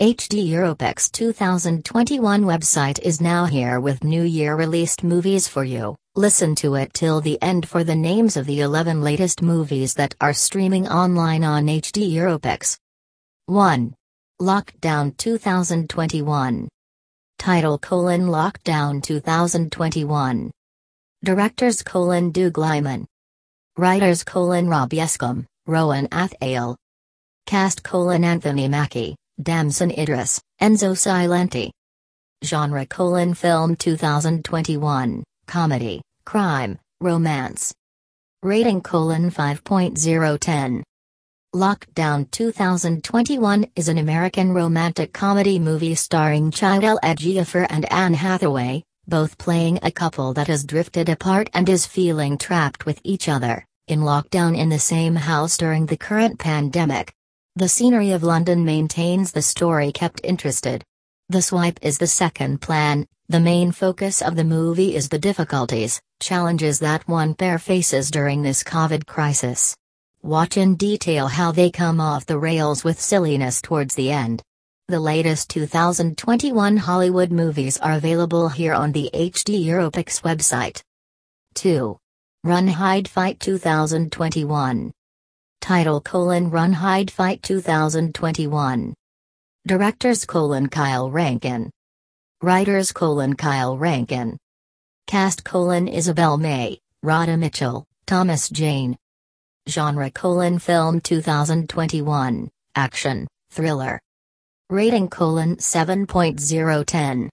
HD Europix 2021 website is now here with new year released movies for you. Listen to it till the end for the names of the 11 latest movies that are streaming online on HD Europix. 1. Lockdown 2021. Title colon Lockdown 2021. Directors colon Doug Liman. Writers colon Rob Yescombe, Rowan Athale. Cast colon Anthony Mackie, Damson Idris, Enzo Silenti. Genre colon Film 2021, Comedy, Crime, Romance. Rating colon 5.010. Lockdown 2021 is an American romantic comedy movie starring Chiwetel Ejiofor and Anne Hathaway, both playing a couple that has drifted apart and is feeling trapped with each other, in lockdown in the same house during the current pandemic. The scenery of London maintains the story kept interested. The swipe is the second plan, the main focus of the movie is the difficulties, challenges that one pair faces during this COVID crisis. Watch in detail how they come off the rails with silliness towards the end. The latest 2021 Hollywood movies are available here on the HD Europix website. 2. Run Hide Fight 2021. Title colon Run Hide Fight 2021. Directors colon Kyle Rankin. Writers colon Kyle Rankin. Cast colon Isabel May, Radha Mitchell, Thomas Jane, Genre colon film 2021, action, thriller. Rating colon 7.010.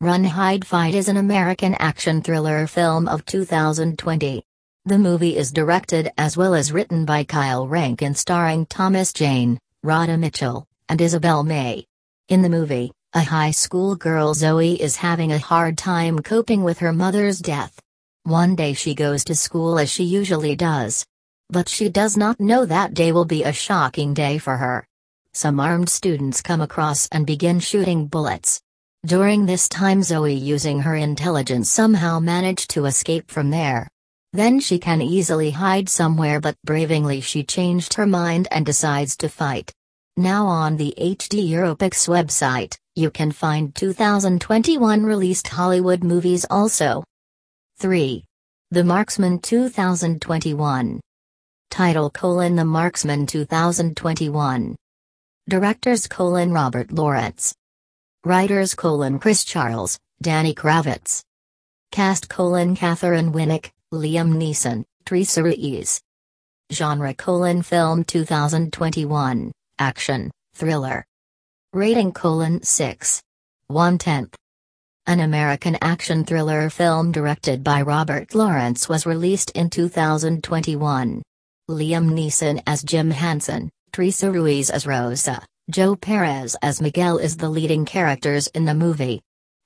Run Hide Fight is an American action thriller film of 2020. The movie is directed as well as written by Kyle Rankin starring Thomas Jane, Radha Mitchell, and Isabel May. In the movie, a high school girl Zoe is having a hard time coping with her mother's death. One day she goes to school as she usually does, but she does not know that day will be a shocking day for her. Some armed students come across and begin shooting bullets. During this time Zoe using her intelligence somehow managed to escape from there. Then she can easily hide somewhere but bravingly she changed her mind and decides to fight. Now on the HD Europix website, you can find 2021 released Hollywood movies also. 3. The Marksman 2021 Title colon The Marksman 2021. Directors colon Robert Lawrence. Writers colon Chris Charles, Danny Kravitz. Cast colon Katheryn Winnick, Liam Neeson, Teresa Ruiz. Genre colon Film 2021, Action, Thriller. Rating colon 6. 1 tenth. An American action thriller film directed by Robert Lawrence was released in 2021. Liam Neeson as Jim Hansen, Teresa Ruiz as Rosa, Joe Perez as Miguel is the leading characters in the movie.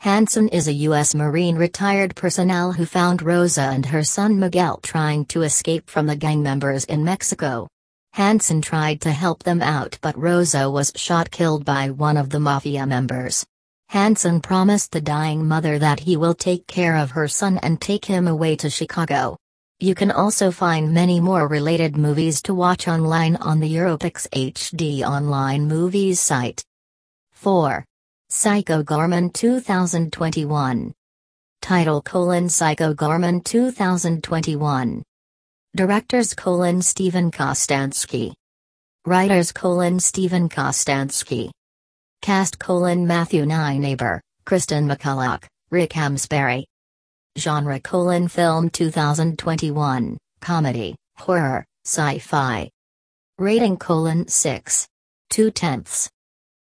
Hansen is a U.S. Marine retired personnel who found Rosa and her son Miguel trying to escape from the gang members in Mexico. Hansen tried to help them out but Rosa was shot killed by one of the mafia members. Hansen promised the dying mother that he will take care of her son and take him away to Chicago. You can also find many more related movies to watch online on the Europix HD online movies site. 4. Psycho Goreman 2021. Title colon Psycho Goreman 2021. Directors colon Steven Kostanski. Writers colon Steven Kostanski. Cast colon Matthew Ninaber, Kristen MacCulloch, Rick Amsbury. Genre colon film 2021, comedy, horror, sci-fi. Rating colon 6. 2 tenths.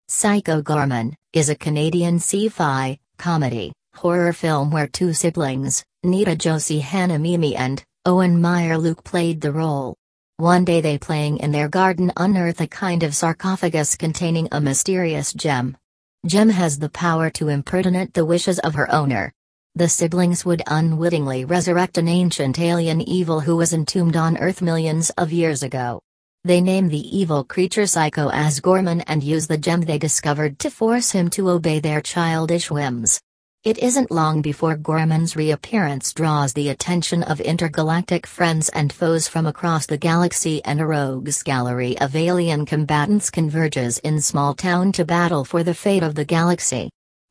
Psycho Goreman is a Canadian sci-fi, comedy, horror film where two siblings, Nita Josie Hannah Mimi and Owen Myre Luke played the role. One day they playing in their garden unearth a kind of sarcophagus containing a mysterious gem. Gem has the power to impertinent the wishes of her owner, the siblings would unwittingly resurrect an ancient alien evil who was entombed on Earth millions of years ago. They name the evil creature Psycho as Goreman and use the gem they discovered to force him to obey their childish whims. It isn't long before Goreman's reappearance draws the attention of intergalactic friends and foes from across the galaxy and a rogues gallery of alien combatants converges in small town to battle for the fate of the galaxy.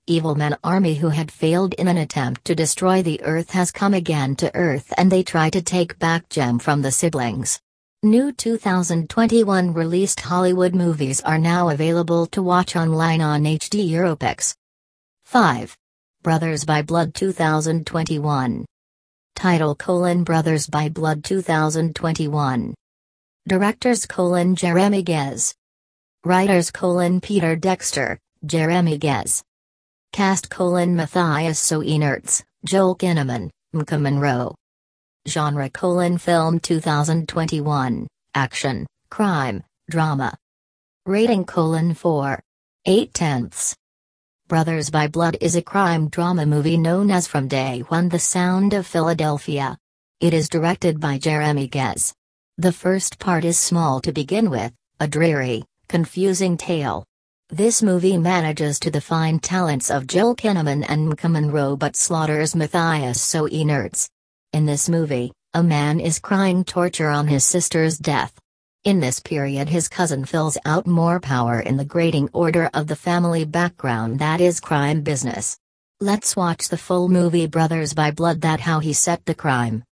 Evilmen army who had failed in an attempt to destroy the Earth has come again to Earth and they try to take back Jem from the siblings. New 2021 released Hollywood movies are now available to watch online on HD Europix. 5. Brothers by Blood 2021. Title colon Brothers by Blood 2021. Directors colon Jeremy Gez. Writers colon Peter Dexter, Jeremy Gez. Cast colon Matthias Schoenaerts, Joel Kinnaman, Maika Monroe. Genre colon Film 2021, Action, Crime, Drama. Rating colon 4. 8 tenths. Brothers by Blood is a crime drama movie known as From Day One The Sound of Philadelphia. It is directed by Jeremy Gez. The first part is small to begin with, a dreary, confusing tale. This movie manages to define talents of Joel Kinnaman and Maika Monroe but slaughters Matthias Schoenaerts. In this movie, a man is crying torture on his sister's death. In this period his cousin fills out more power in the grading order of the family background that is crime business. Let's watch the full movie Brothers by Blood that how he set the crime.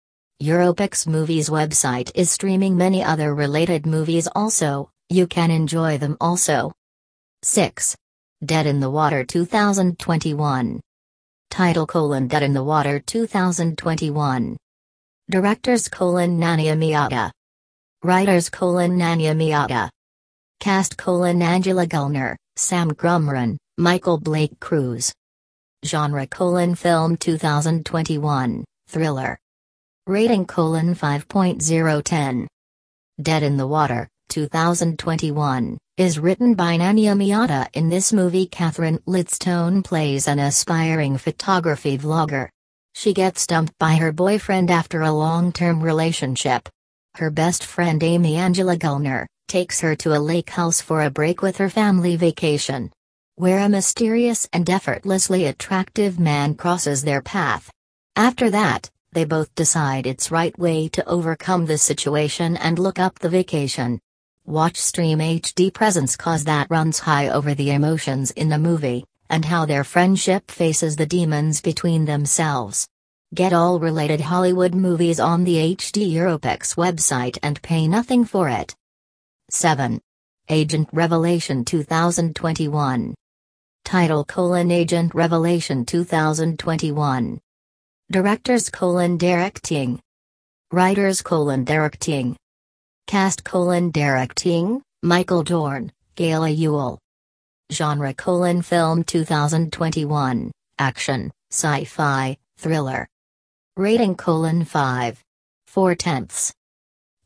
Europix Movies website is streaming many other related movies also, you can enjoy them also. 6. Dead in the Water 2021. Title colon Dead in the Water 2021. Directors colon Nania Miata. Writers colon Nanya Miata. Cast colon Angela Gulner, Sam Grumran, Michael Blake Cruz. Genre colon Film 2021, Thriller. Rating colon 5.010. Dead in the Water, 2021, is written by Nanya Miata. In this movie, Catherine Lidstone plays an aspiring photography vlogger. She gets dumped by her boyfriend after a long term relationship. Her best friend Amy Angela Gulner takes her to a lake house for a break with her family vacation. Where a mysterious and effortlessly attractive man crosses their path. After that, they both decide it's right way to overcome the situation and look up the vacation. Watch Stream HD Presence cause that runs high over the emotions in the movie, and how their friendship faces the demons between themselves. Get all related Hollywood movies on the HD Europix website and pay nothing for it. 7. Agent Revelation 2021. Title colon Agent Revelation 2021. Directors colon Derek Ting. Writers colon Derek Ting. Cast colon Derek Ting, Michael Dorn, Gayla Ewell. Genre colon Film 2021, Action, Sci-Fi, Thriller. Rating colon 5. 4 tenths.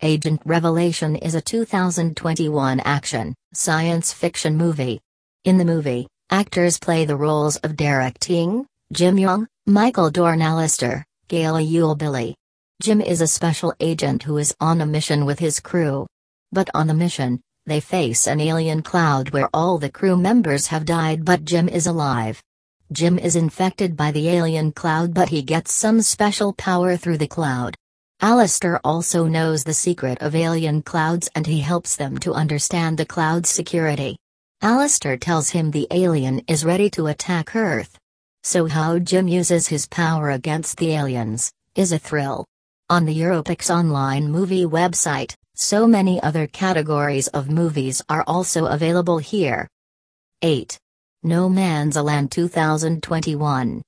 Agent Revelation is a 2021 action, science fiction movie. In the movie, actors play the roles of Derek Ting, Jim Young, Michael Dorn Alistair, Gayla Ewell Billy. Jim is a special agent who is on a mission with his crew. But on the mission, they face an alien cloud where all the crew members have died but Jim is alive. Jim is infected by the alien cloud but he gets some special power through the cloud. Alistair also knows the secret of alien clouds and he helps them to understand the cloud's security. Alistair tells him the alien is ready to attack Earth. So how Jim uses his power against the aliens, is a thrill. On the Europix online movie website, so many other categories of movies are also available here. 8. No Man's Land 2021.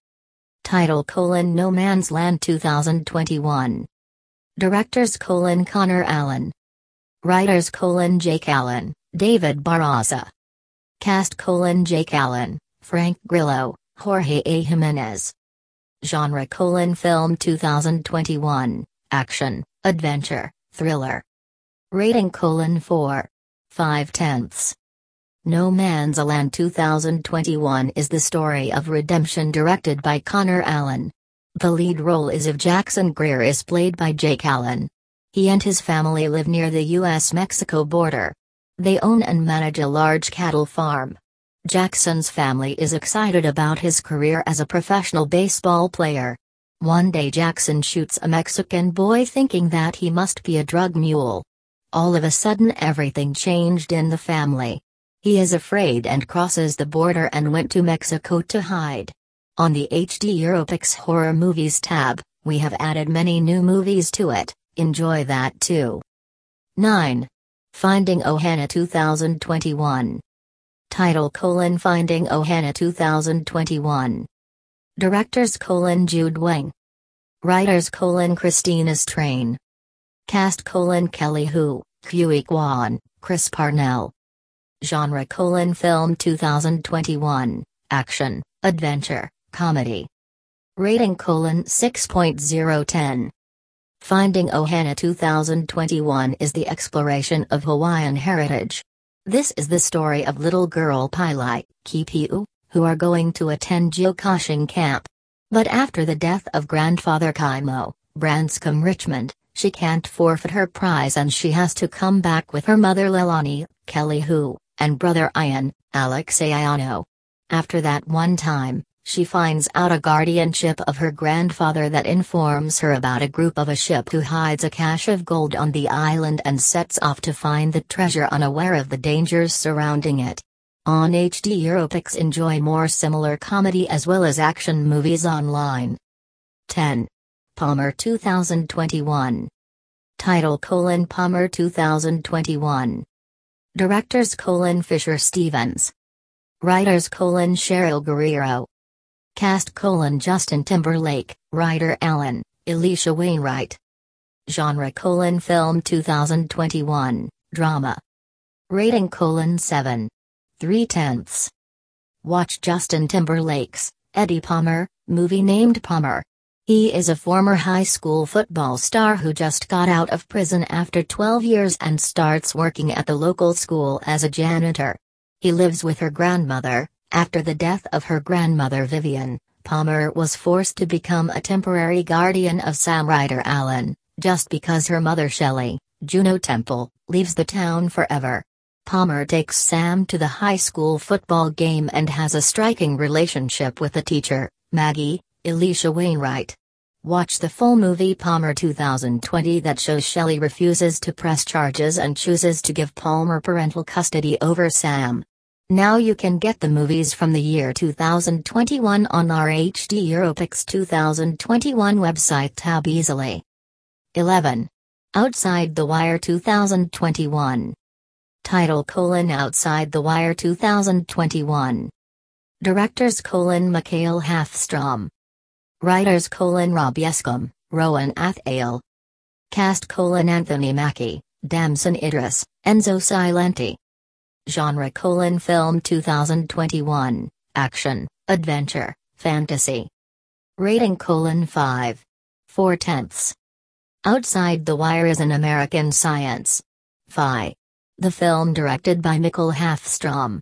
Title colon No Man's Land 2021. Directors colon Conor Allyn. Writers colon Jake Allyn, David Barraza. Cast colon Jake Allyn, Frank Grillo, Jorge A. Jimenez. Genre colon Film 2021, Action, Adventure, Thriller. Rating colon 4. 5 tenths. No Man's Land 2021 is the story of redemption directed by Conor Allyn. The lead role is of Jackson Greer is played by Jake Allyn. He and his family live near the US-Mexico border. They own and manage a large cattle farm. Jackson's family is excited about his career as a professional baseball player. One day Jackson shoots a Mexican boy thinking that he must be a drug mule. All of a sudden everything changed in the family. He is afraid and crosses the border and went to Mexico to hide. On the HD Europix Horror Movies tab, we have added many new movies to it, enjoy that too. 9. Finding Ohana 2021. Title colon Finding Ohana 2021. Directors colon Jude Weng. Writers colon Christina Strain. Cast colon Kelly Hu, Huy Quan, Chris Parnell. Genre colon Film 2021, Action, Adventure, Comedy. Rating colon 6.010. Finding Ohana 2021 is the exploration of Hawaiian heritage. This is the story of little girl Pilai, Kipiu, who are going to attend geocaching camp. But after the death of grandfather Kaimo, Branscombe Richmond, she can't forfeit her prize and she has to come back with her mother Leilani, Kelly Hu, and brother Ian, Alex Aiono. After that one time, she finds out a guardianship of her grandfather that informs her about a group of a ship who hides a cache of gold on the island and sets off to find the treasure unaware of the dangers surrounding it. On HD Europix enjoy more similar comedy as well as action movies online. 10. Palmer 2021. Title colon Palmer 2021. Directors Colin Fisher Stevens. Writers Colin Cheryl Guerriero. Cast colon Justin Timberlake, Ryder Allen, Alisha Wainwright. Genre colon Film 2021, Drama. Rating colon 7. 3 tenths. Watch Justin Timberlake's, Eddie Palmer, movie named Palmer. He is a former high school football star who just got out of prison after 12 years and starts working at the local school as a janitor. He lives with her grandmother. After the death of her grandmother Vivian, Palmer was forced to become a temporary guardian of Sam Ryder Allen, just because her mother Shelley, Juno Temple, leaves the town forever. Palmer takes Sam to the high school football game and has a striking relationship with the teacher, Maggie, Alisha Wainwright. Watch the full movie Palmer 2020 that shows Shelley refuses to press charges and chooses to give Palmer parental custody over Sam. Now you can get the movies from the year 2021 on our HD Europix 2021 website tab easily. 11. Outside the Wire 2021. Title colon Outside the Wire 2021. Directors colon Mikael Hafstrom. Writers colon Rob Yescombe, Rowan Athale. Cast colon Anthony Mackie, Damson Idris, Enzo Silenti. Genre colon Film 2021, Action, Adventure, Fantasy. Rating colon 5. 4 tenths. Outside the Wire is an American science. Fi. The film directed by Mikael Hafstrom.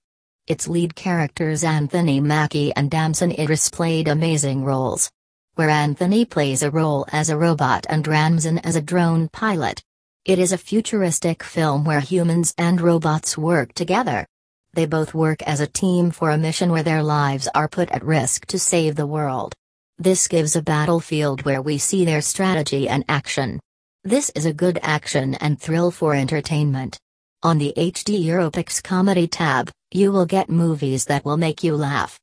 Its lead characters Anthony Mackie and Damson Idris played amazing roles where Anthony plays a role as a robot and Ramson as a drone pilot. It is a futuristic film where humans and robots work together. They both work as a team for a mission where their lives are put at risk to save the world. This gives a battlefield where we see their strategy and action. This is a good action and thrill for entertainment. On the HD Europix Comedy tab, you will get movies that will make you laugh.